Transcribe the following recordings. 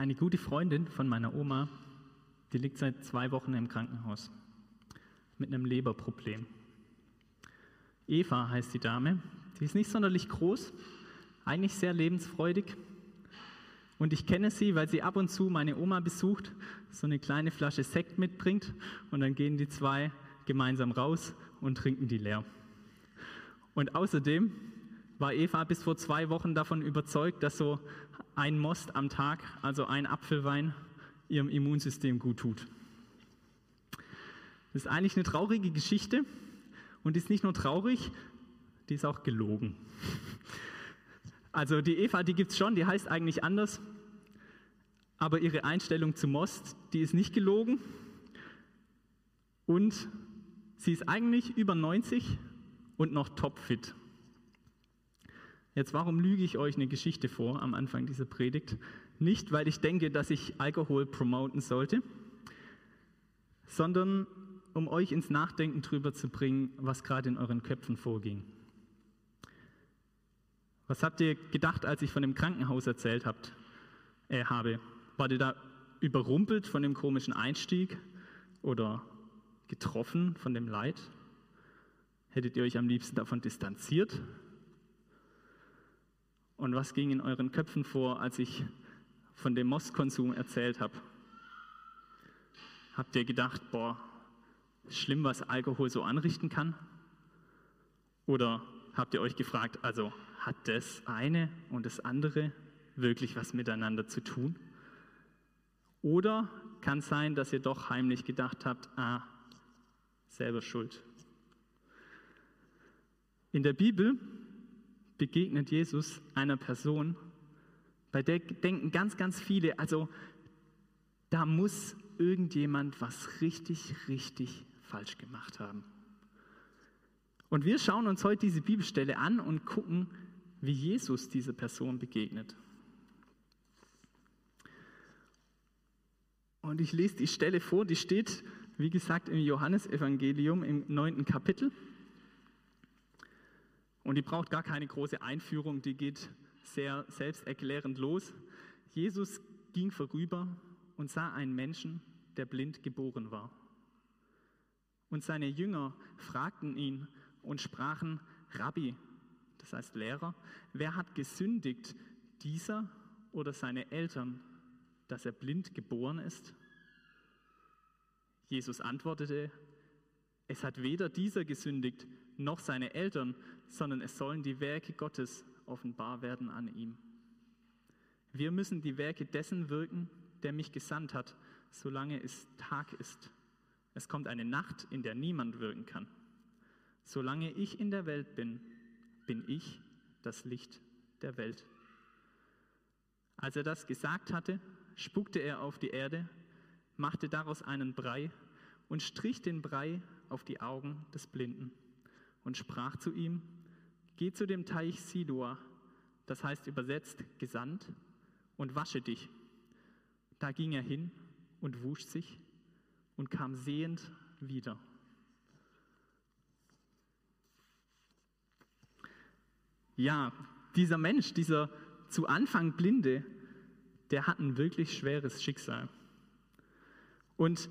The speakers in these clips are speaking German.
Eine gute Freundin von meiner Oma, die liegt seit zwei Wochen im Krankenhaus mit einem Leberproblem. Eva heißt die Dame. Die ist nicht sonderlich groß, eigentlich sehr lebensfreudig. Und ich kenne sie, weil sie ab und zu meine Oma besucht, so eine kleine Flasche Sekt mitbringt und dann gehen die zwei gemeinsam raus und trinken die leer. Und außerdem war Eva bis vor zwei Wochen davon überzeugt, dass so ein Most am Tag, also ein Apfelwein, ihrem Immunsystem gut tut. Das ist eigentlich eine traurige Geschichte und die ist nicht nur traurig, die ist auch gelogen. Also die Eva, die gibt es schon, die heißt eigentlich anders, aber ihre Einstellung zu Most, die ist nicht gelogen und sie ist eigentlich über 90 und noch topfit. Jetzt, warum lüge ich euch eine Geschichte vor am Anfang dieser Predigt? Nicht, weil ich denke, dass ich Alkohol promoten sollte, sondern um euch ins Nachdenken darüber zu bringen, was gerade in euren Köpfen vorging. Was habt ihr gedacht, als ich von dem Krankenhaus erzählt habt, äh, habe? Wart ihr da überrumpelt von dem komischen Einstieg oder getroffen von dem Leid? Hättet ihr euch am liebsten davon distanziert? Und was ging in euren Köpfen vor, als ich von dem Mostkonsum erzählt habe? Habt ihr gedacht, boah, schlimm, was Alkohol so anrichten kann? Oder habt ihr euch gefragt, also hat das eine und das andere wirklich was miteinander zu tun? Oder kann sein, dass ihr doch heimlich gedacht habt, ah, selber schuld. In der Bibel begegnet Jesus einer Person, bei der denken ganz, ganz viele, also da muss irgendjemand was richtig, richtig falsch gemacht haben. Und wir schauen uns heute diese Bibelstelle an und gucken, wie Jesus dieser Person begegnet. Und ich lese die Stelle vor, die steht, wie gesagt, im Johannesevangelium im neunten Kapitel. Und die braucht gar keine große Einführung, die geht sehr selbsterklärend los. Jesus ging vorüber und sah einen Menschen, der blind geboren war. Und seine Jünger fragten ihn und sprachen, Rabbi, das heißt Lehrer, wer hat gesündigt, dieser oder seine Eltern, dass er blind geboren ist? Jesus antwortete, es hat weder dieser gesündigt noch seine Eltern, sondern es sollen die Werke Gottes offenbar werden an ihm. Wir müssen die Werke dessen wirken, der mich gesandt hat, solange es Tag ist. Es kommt eine Nacht, in der niemand wirken kann. Solange ich in der Welt bin, bin ich das Licht der Welt. Als er das gesagt hatte, spuckte er auf die Erde, machte daraus einen Brei und strich den Brei auf die Augen des Blinden und sprach zu ihm, geh zu dem Teich Siloa, das heißt übersetzt gesandt, und wasche dich. Da ging er hin und wusch sich und kam sehend wieder. Ja, dieser Mensch, dieser zu Anfang Blinde, der hat ein wirklich schweres Schicksal. Und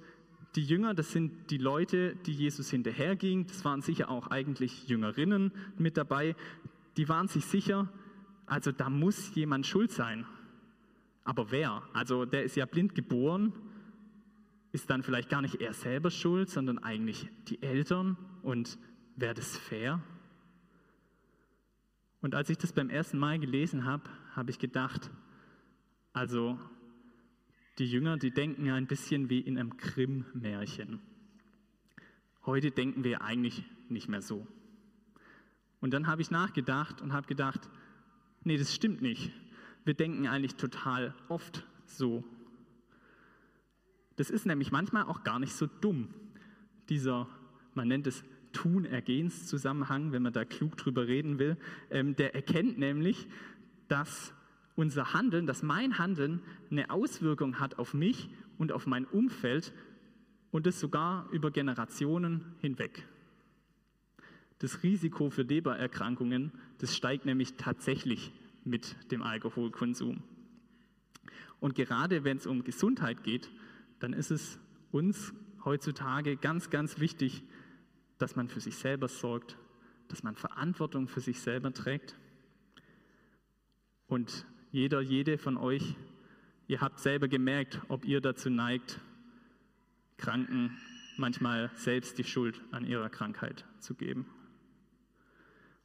die Jünger, das sind die Leute, die Jesus hinterhergingen. Das waren sicher auch eigentlich Jüngerinnen mit dabei. Die waren sich sicher, also da muss jemand schuld sein. Aber wer? Also der ist ja blind geboren, ist dann vielleicht gar nicht er selber schuld, sondern eigentlich die Eltern. Und wäre das fair? Und als ich das beim ersten Mal gelesen habe, habe ich gedacht, also die Jünger, die denken ein bisschen wie in einem Grimm-Märchen. Heute denken wir eigentlich nicht mehr so. Und dann habe ich nachgedacht und habe gedacht, nee, das stimmt nicht. Wir denken eigentlich total oft so. Das ist nämlich manchmal auch gar nicht so dumm. Dieser, man nennt es Tun-Ergehens-Zusammenhang, wenn man da klug drüber reden will, ähm, der erkennt nämlich, dass unser Handeln, dass mein Handeln eine Auswirkung hat auf mich und auf mein Umfeld und das sogar über Generationen hinweg. Das Risiko für Lebererkrankungen, das steigt nämlich tatsächlich mit dem Alkoholkonsum. Und gerade wenn es um Gesundheit geht, dann ist es uns heutzutage ganz, ganz wichtig, dass man für sich selber sorgt, dass man Verantwortung für sich selber trägt. Und jeder, jede von euch, ihr habt selber gemerkt, ob ihr dazu neigt, Kranken manchmal selbst die Schuld an ihrer Krankheit zu geben.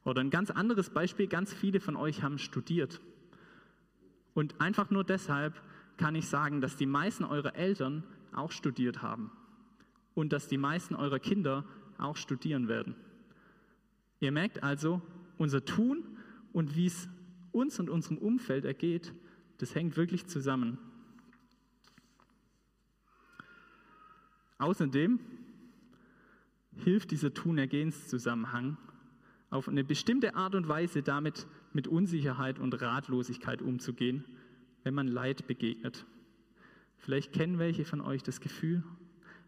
Oder ein ganz anderes Beispiel, ganz viele von euch haben studiert. Und einfach nur deshalb kann ich sagen, dass die meisten eurer Eltern auch studiert haben und dass die meisten eurer Kinder auch studieren werden. Ihr merkt also, unser Tun und wie es uns und unserem Umfeld ergeht, das hängt wirklich zusammen. Außerdem hilft dieser Tun-Ergehens-Zusammenhang auf eine bestimmte Art und Weise damit mit Unsicherheit und Ratlosigkeit umzugehen, wenn man Leid begegnet. Vielleicht kennen welche von euch das Gefühl,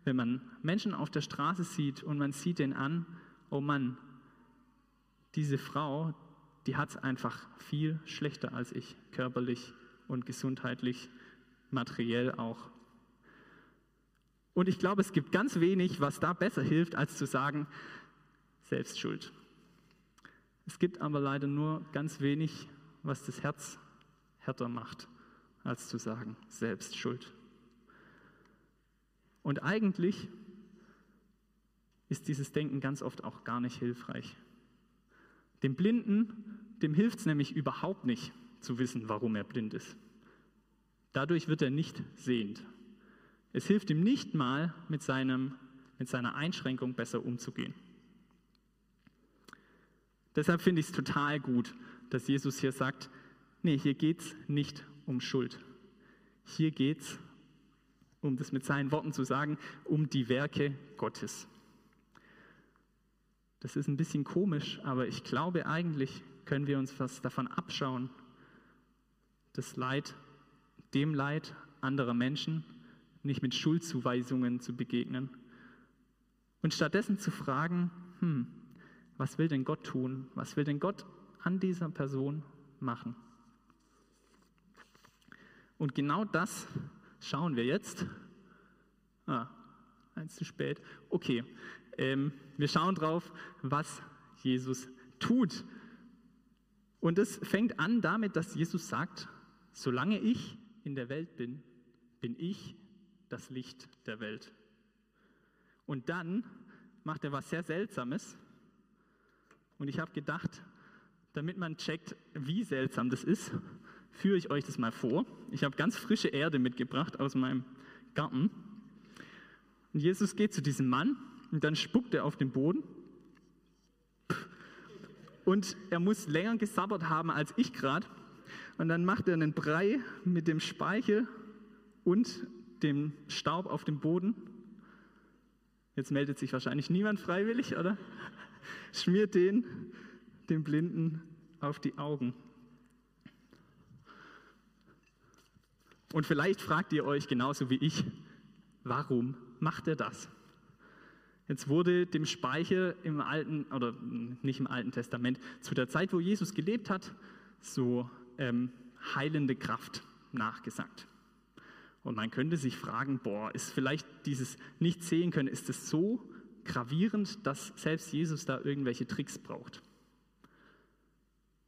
wenn man Menschen auf der Straße sieht und man sieht den an, oh Mann, diese Frau, die hat es einfach viel schlechter als ich, körperlich und gesundheitlich, materiell auch. Und ich glaube, es gibt ganz wenig, was da besser hilft, als zu sagen, Selbstschuld. Es gibt aber leider nur ganz wenig, was das Herz härter macht, als zu sagen, Selbstschuld. Und eigentlich ist dieses Denken ganz oft auch gar nicht hilfreich. Dem Blinden, dem hilft es nämlich überhaupt nicht zu wissen, warum er blind ist. Dadurch wird er nicht sehend. Es hilft ihm nicht mal, mit, seinem, mit seiner Einschränkung besser umzugehen. Deshalb finde ich es total gut, dass Jesus hier sagt, nee, hier geht es nicht um Schuld. Hier geht es, um das mit seinen Worten zu sagen, um die Werke Gottes. Das ist ein bisschen komisch, aber ich glaube eigentlich können wir uns was davon abschauen, das Leid, dem Leid anderer Menschen nicht mit Schuldzuweisungen zu begegnen und stattdessen zu fragen, hm, was will denn Gott tun? Was will denn Gott an dieser Person machen? Und genau das schauen wir jetzt. Ah, eins zu spät. Okay, ähm, wir schauen drauf, was Jesus tut. Und es fängt an damit, dass Jesus sagt, solange ich in der Welt bin, bin ich das Licht der Welt. Und dann macht er was sehr Seltsames. Und ich habe gedacht, damit man checkt, wie seltsam das ist, führe ich euch das mal vor. Ich habe ganz frische Erde mitgebracht aus meinem Garten. Und Jesus geht zu diesem Mann und dann spuckt er auf den Boden. Und er muss länger gesabbert haben als ich gerade. Und dann macht er einen Brei mit dem Speichel und dem Staub auf dem Boden. Jetzt meldet sich wahrscheinlich niemand freiwillig, oder? Schmiert den dem Blinden auf die Augen. Und vielleicht fragt ihr euch genauso wie ich, warum macht er das? Jetzt wurde dem Speicher im Alten, oder nicht im Alten Testament, zu der Zeit, wo Jesus gelebt hat, so ähm, heilende Kraft nachgesagt. Und man könnte sich fragen, boah, ist vielleicht dieses nicht sehen können, ist es so gravierend, dass selbst Jesus da irgendwelche Tricks braucht?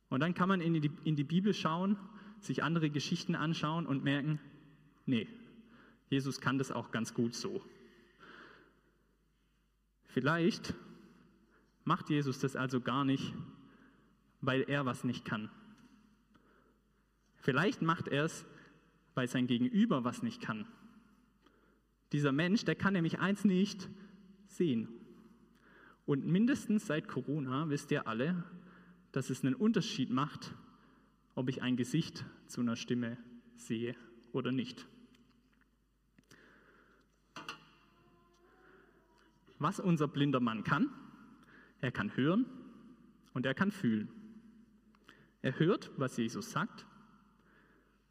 Und dann kann man in die, in die Bibel schauen, sich andere Geschichten anschauen und merken, nee, Jesus kann das auch ganz gut so. Vielleicht macht Jesus das also gar nicht, weil er was nicht kann. Vielleicht macht er es, weil sein Gegenüber was nicht kann. Dieser Mensch, der kann nämlich eins nicht sehen. Und mindestens seit Corona wisst ihr alle, dass es einen Unterschied macht, ob ich ein Gesicht zu einer Stimme sehe oder nicht. Was unser blinder Mann kann, er kann hören und er kann fühlen. Er hört, was Jesus sagt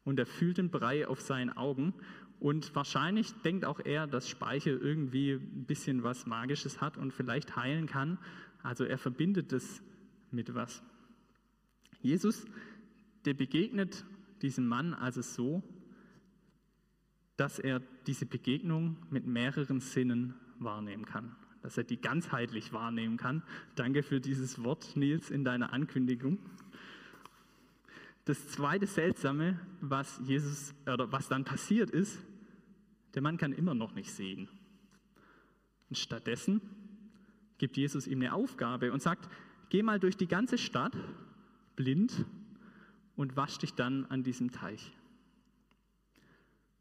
und er fühlt den Brei auf seinen Augen. Und wahrscheinlich denkt auch er, dass Speichel irgendwie ein bisschen was Magisches hat und vielleicht heilen kann. Also er verbindet es mit was. Jesus, der begegnet diesem Mann also so, dass er diese Begegnung mit mehreren Sinnen wahrnehmen kann, dass er die ganzheitlich wahrnehmen kann. Danke für dieses Wort, Nils, in deiner Ankündigung. Das zweite Seltsame, was Jesus oder was dann passiert ist, der Mann kann immer noch nicht sehen. Und stattdessen gibt Jesus ihm eine Aufgabe und sagt, geh mal durch die ganze Stadt blind und wasch dich dann an diesem Teich.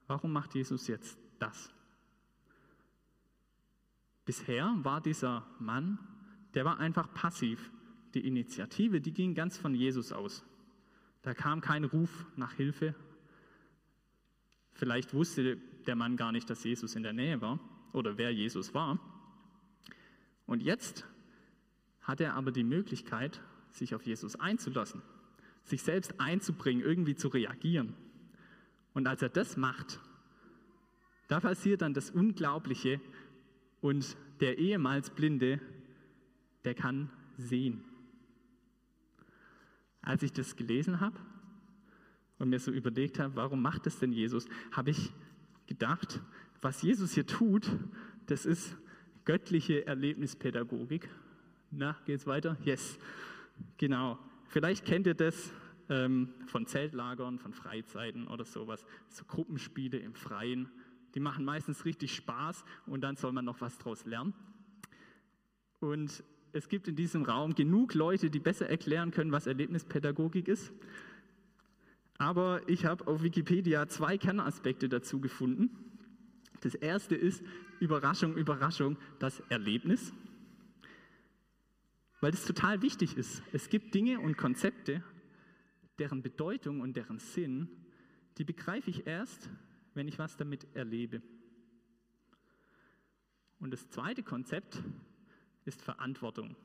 Warum macht Jesus jetzt das? Bisher war dieser Mann, der war einfach passiv. Die Initiative, die ging ganz von Jesus aus. Da kam kein Ruf nach Hilfe. Vielleicht wusste der Mann gar nicht, dass Jesus in der Nähe war oder wer Jesus war. Und jetzt hat er aber die Möglichkeit, sich auf Jesus einzulassen, sich selbst einzubringen, irgendwie zu reagieren. Und als er das macht, da passiert dann das Unglaubliche und der ehemals Blinde, der kann sehen. Als ich das gelesen habe und mir so überlegt habe, warum macht das denn Jesus, habe ich gedacht, was Jesus hier tut, das ist göttliche Erlebnispädagogik. Na, geht's weiter? Yes, genau. Vielleicht kennt ihr das ähm, von Zeltlagern, von Freizeiten oder sowas. So Gruppenspiele im Freien. Die machen meistens richtig Spaß und dann soll man noch was draus lernen. Und es gibt in diesem Raum genug Leute, die besser erklären können, was Erlebnispädagogik ist. Aber ich habe auf Wikipedia zwei Kernaspekte dazu gefunden. Das erste ist Überraschung, Überraschung, das Erlebnis. Weil das total wichtig ist. Es gibt Dinge und Konzepte, deren Bedeutung und deren Sinn, die begreife ich erst, wenn ich was damit erlebe. Und das zweite Konzept ist Verantwortung.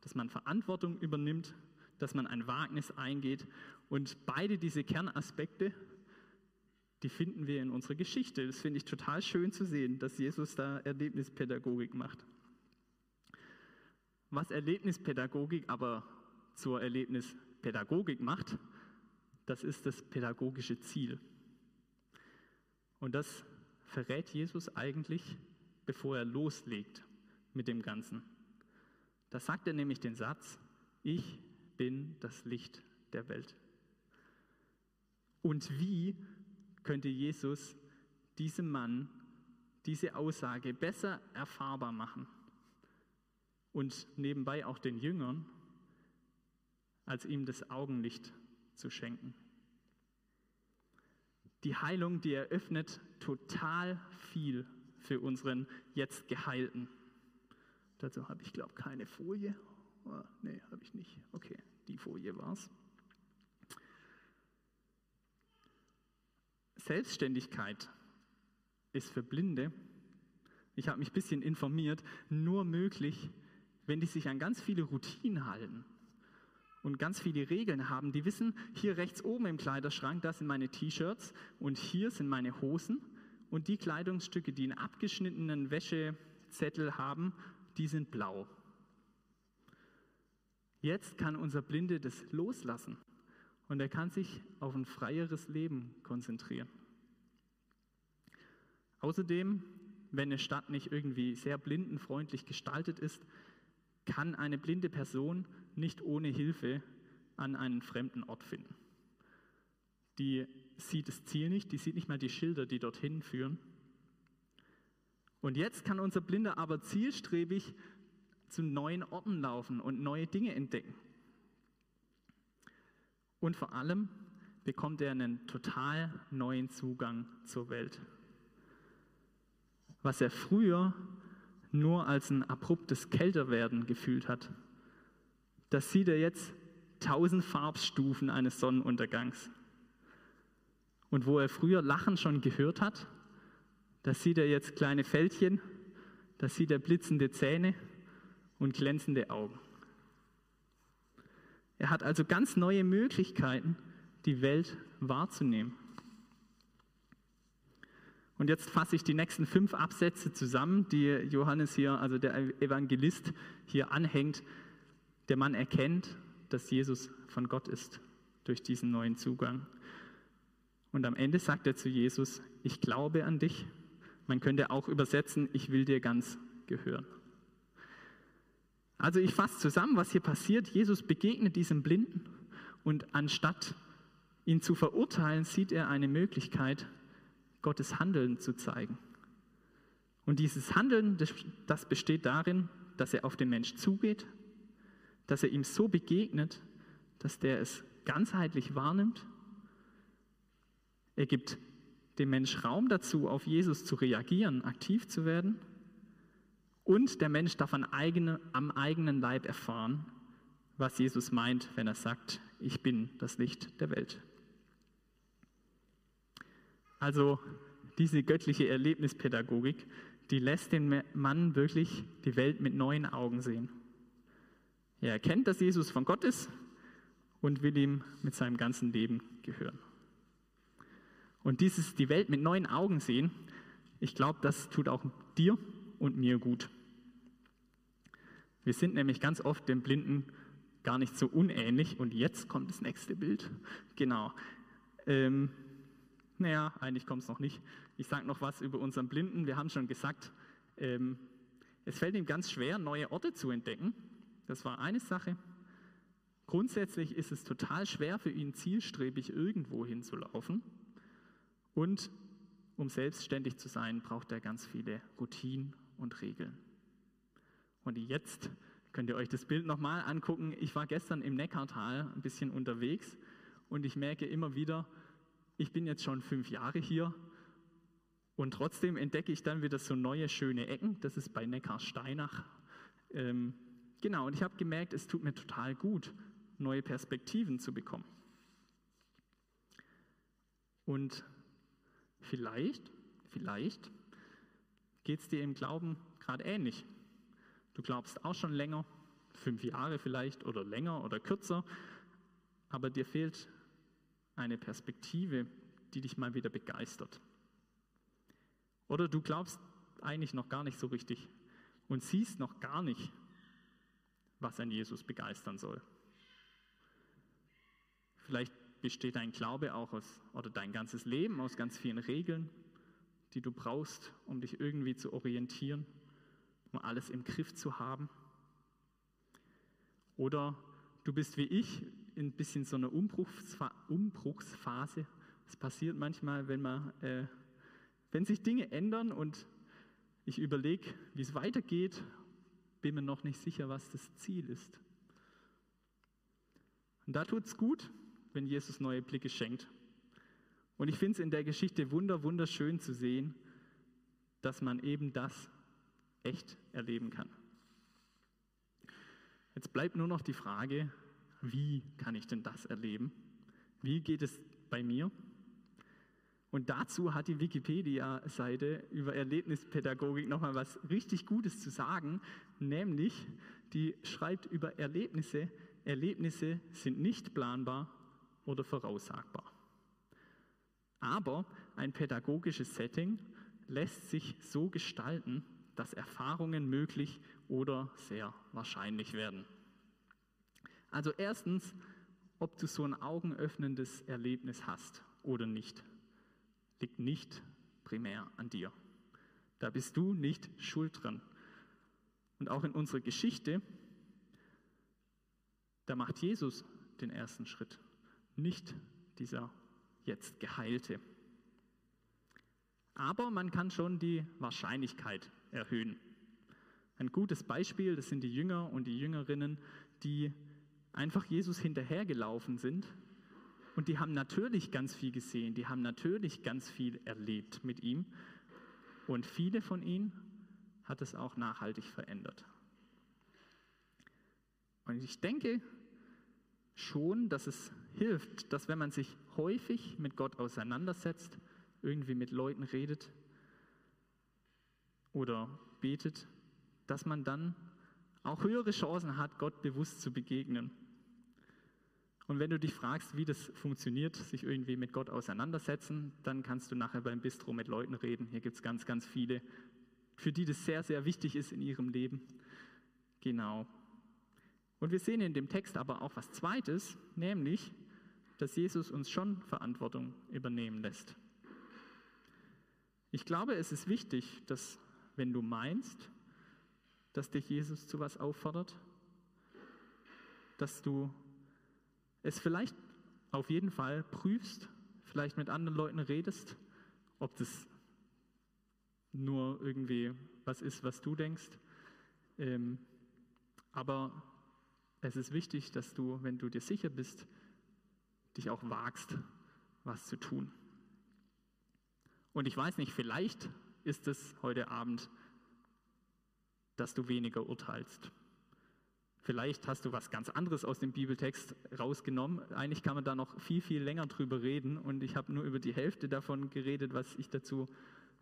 Dass man Verantwortung übernimmt, dass man ein Wagnis eingeht. Und beide diese Kernaspekte die finden wir in unserer Geschichte. Das finde ich total schön zu sehen, dass Jesus da Erlebnispädagogik macht. Was Erlebnispädagogik aber zur Erlebnispädagogik macht, das ist das pädagogische Ziel. Und das verrät Jesus eigentlich, bevor er loslegt mit dem Ganzen. Da sagt er nämlich den Satz, ich bin das Licht der Welt. Und wie könnte Jesus diesem Mann diese Aussage besser erfahrbar machen und nebenbei auch den Jüngern, als ihm das Augenlicht zu schenken. Die Heilung, die eröffnet total viel für unseren jetzt Geheilten. Dazu habe ich, glaube ich, keine Folie. Oh, nee, habe ich nicht. Okay, die Folie war es. Selbstständigkeit ist für Blinde, ich habe mich ein bisschen informiert, nur möglich, wenn die sich an ganz viele Routinen halten und ganz viele Regeln haben. Die wissen, hier rechts oben im Kleiderschrank, das sind meine T-Shirts und hier sind meine Hosen und die Kleidungsstücke, die einen abgeschnittenen Wäschezettel haben, die sind blau. Jetzt kann unser Blinde das loslassen und er kann sich auf ein freieres Leben konzentrieren. Außerdem, wenn eine Stadt nicht irgendwie sehr blindenfreundlich gestaltet ist, kann eine blinde Person nicht ohne Hilfe an einen fremden Ort finden. Die sieht das Ziel nicht, die sieht nicht mal die Schilder, die dorthin führen. Und jetzt kann unser Blinder aber zielstrebig zu neuen Orten laufen und neue Dinge entdecken. Und vor allem bekommt er einen total neuen Zugang zur Welt. Was er früher nur als ein abruptes Kälterwerden gefühlt hat, das sieht er jetzt tausend Farbstufen eines Sonnenuntergangs. Und wo er früher Lachen schon gehört hat, das sieht er jetzt kleine Fältchen, das sieht er blitzende Zähne und glänzende Augen. Er hat also ganz neue Möglichkeiten, die Welt wahrzunehmen. Und jetzt fasse ich die nächsten fünf Absätze zusammen, die Johannes hier, also der Evangelist, hier anhängt. Der Mann erkennt, dass Jesus von Gott ist durch diesen neuen Zugang. Und am Ende sagt er zu Jesus, ich glaube an dich. Man könnte auch übersetzen, ich will dir ganz gehören. Also ich fasse zusammen, was hier passiert. Jesus begegnet diesem Blinden und anstatt ihn zu verurteilen, sieht er eine Möglichkeit, Gottes Handeln zu zeigen. Und dieses Handeln, das besteht darin, dass er auf den Mensch zugeht, dass er ihm so begegnet, dass der es ganzheitlich wahrnimmt. Er gibt dem Mensch Raum dazu, auf Jesus zu reagieren, aktiv zu werden. Und der Mensch darf an eigene, am eigenen Leib erfahren, was Jesus meint, wenn er sagt, ich bin das Licht der Welt. Also diese göttliche Erlebnispädagogik, die lässt den Mann wirklich die Welt mit neuen Augen sehen. Er erkennt, dass Jesus von Gott ist und will ihm mit seinem ganzen Leben gehören. Und dieses die Welt mit neuen Augen sehen, ich glaube, das tut auch dir und mir gut. Wir sind nämlich ganz oft dem Blinden gar nicht so unähnlich. Und jetzt kommt das nächste Bild. Genau. Ähm, naja, eigentlich kommt es noch nicht. Ich sage noch was über unseren Blinden. Wir haben schon gesagt, ähm, es fällt ihm ganz schwer, neue Orte zu entdecken. Das war eine Sache. Grundsätzlich ist es total schwer für ihn, zielstrebig irgendwo hinzulaufen. Und um selbstständig zu sein, braucht er ganz viele Routinen und Regeln. Und jetzt könnt ihr euch das Bild nochmal angucken. Ich war gestern im Neckartal ein bisschen unterwegs und ich merke immer wieder, ich bin jetzt schon fünf Jahre hier und trotzdem entdecke ich dann wieder so neue schöne Ecken. Das ist bei Neckarsteinach. Ähm, genau, und ich habe gemerkt, es tut mir total gut, neue Perspektiven zu bekommen. Und vielleicht, vielleicht geht es dir im Glauben gerade ähnlich. Du glaubst auch schon länger, fünf Jahre vielleicht oder länger oder kürzer, aber dir fehlt eine Perspektive, die dich mal wieder begeistert. Oder du glaubst eigentlich noch gar nicht so richtig und siehst noch gar nicht, was ein Jesus begeistern soll. Vielleicht besteht dein Glaube auch aus, oder dein ganzes Leben aus ganz vielen Regeln, die du brauchst, um dich irgendwie zu orientieren, um alles im Griff zu haben. Oder du bist wie ich ein bisschen so einer Umbruchsphase. Es passiert manchmal, wenn, man, äh, wenn sich Dinge ändern und ich überlege, wie es weitergeht, bin mir noch nicht sicher, was das Ziel ist. Und da tut es gut, wenn Jesus neue Blicke schenkt. Und ich finde es in der Geschichte wunder, wunderschön zu sehen, dass man eben das echt erleben kann. Jetzt bleibt nur noch die Frage, wie kann ich denn das erleben? Wie geht es bei mir? Und dazu hat die Wikipedia-Seite über Erlebnispädagogik nochmal was richtig Gutes zu sagen, nämlich die schreibt über Erlebnisse, Erlebnisse sind nicht planbar oder voraussagbar. Aber ein pädagogisches Setting lässt sich so gestalten, dass Erfahrungen möglich oder sehr wahrscheinlich werden. Also erstens, ob du so ein augenöffnendes Erlebnis hast oder nicht, liegt nicht primär an dir. Da bist du nicht schuld dran. Und auch in unserer Geschichte, da macht Jesus den ersten Schritt, nicht dieser jetzt Geheilte. Aber man kann schon die Wahrscheinlichkeit erhöhen. Ein gutes Beispiel, das sind die Jünger und die Jüngerinnen, die einfach Jesus hinterhergelaufen sind und die haben natürlich ganz viel gesehen, die haben natürlich ganz viel erlebt mit ihm und viele von ihnen hat es auch nachhaltig verändert. Und ich denke schon, dass es hilft, dass wenn man sich häufig mit Gott auseinandersetzt, irgendwie mit Leuten redet oder betet, dass man dann auch höhere Chancen hat, Gott bewusst zu begegnen. Und wenn du dich fragst, wie das funktioniert, sich irgendwie mit Gott auseinandersetzen, dann kannst du nachher beim Bistro mit Leuten reden. Hier gibt es ganz, ganz viele, für die das sehr, sehr wichtig ist in ihrem Leben. Genau. Und wir sehen in dem Text aber auch was Zweites, nämlich, dass Jesus uns schon Verantwortung übernehmen lässt. Ich glaube, es ist wichtig, dass wenn du meinst, dass dich Jesus zu was auffordert, dass du es vielleicht auf jeden Fall prüfst, vielleicht mit anderen Leuten redest, ob das nur irgendwie was ist, was du denkst. Ähm, aber es ist wichtig, dass du, wenn du dir sicher bist, dich auch wagst, was zu tun. Und ich weiß nicht, vielleicht ist es heute Abend, dass du weniger urteilst. Vielleicht hast du was ganz anderes aus dem Bibeltext rausgenommen. Eigentlich kann man da noch viel, viel länger drüber reden und ich habe nur über die Hälfte davon geredet, was ich dazu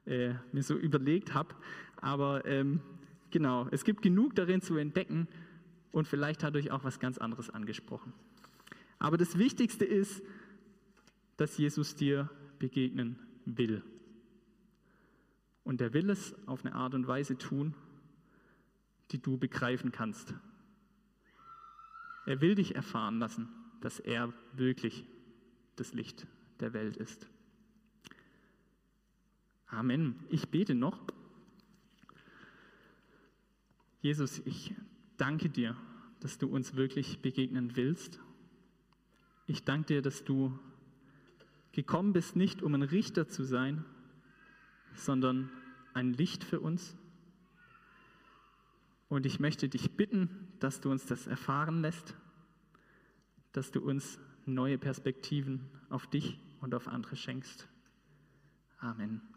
äh, mir so überlegt habe. Aber ähm, genau, es gibt genug darin zu entdecken und vielleicht hat euch auch was ganz anderes angesprochen. Aber das Wichtigste ist, dass Jesus dir begegnen will. Und er will es auf eine Art und Weise tun, die du begreifen kannst. Er will dich erfahren lassen, dass er wirklich das Licht der Welt ist. Amen. Ich bete noch. Jesus, ich danke dir, dass du uns wirklich begegnen willst. Ich danke dir, dass du gekommen bist, nicht um ein Richter zu sein, sondern ein Licht für uns. Und ich möchte dich bitten, dass du uns das erfahren lässt, dass du uns neue Perspektiven auf dich und auf andere schenkst. Amen.